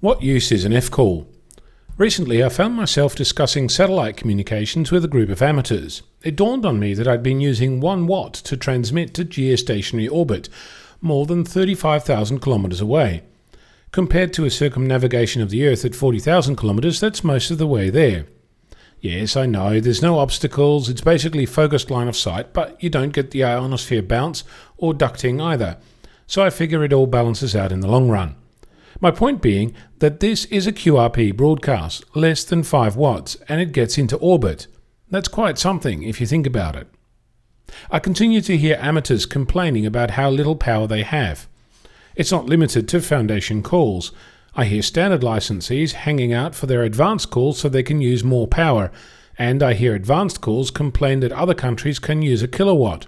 What use is an F call? Recently, I found myself discussing satellite communications with a group of amateurs. It dawned on me that I'd been using 1 watt to transmit to geostationary orbit, more than 35,000 kilometers away. Compared to a circumnavigation of the Earth at 40,000 kilometers, that's most of the way there. Yes, I know, there's no obstacles, it's basically focused line of sight, but you don't get the ionosphere bounce or ducting either. So I figure it all balances out in the long run. My point being that this is a QRP broadcast, less than 5 watts, and it gets into orbit. That's quite something if you think about it. I continue to hear amateurs complaining about how little power they have. It's not limited to Foundation calls. I hear standard licensees hanging out for their advanced calls so they can use more power, and I hear advanced calls complain that other countries can use a kilowatt.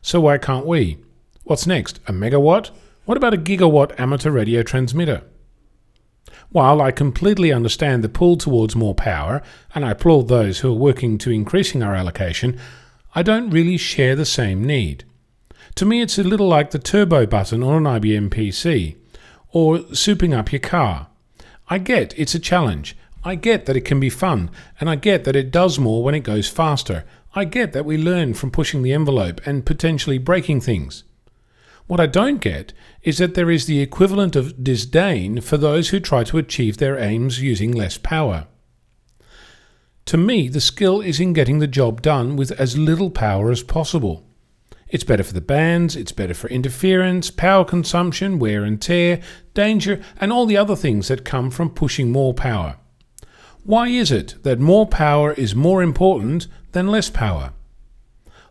So why can't we? What's next? A megawatt? What about a gigawatt amateur radio transmitter? While I completely understand the pull towards more power, and I applaud those who are working to increasing our allocation, I don't really share the same need. To me, it's a little like the turbo button on an IBM PC, or souping up your car. I get it's a challenge. I get that it can be fun, and I get that it does more when it goes faster. I get that we learn from pushing the envelope and potentially breaking things. What I don't get is that there is the equivalent of disdain for those who try to achieve their aims using less power. To me, the skill is in getting the job done with as little power as possible. It's better for the bands, it's better for interference, power consumption, wear and tear, danger, and all the other things that come from pushing more power. Why is it that more power is more important than less power?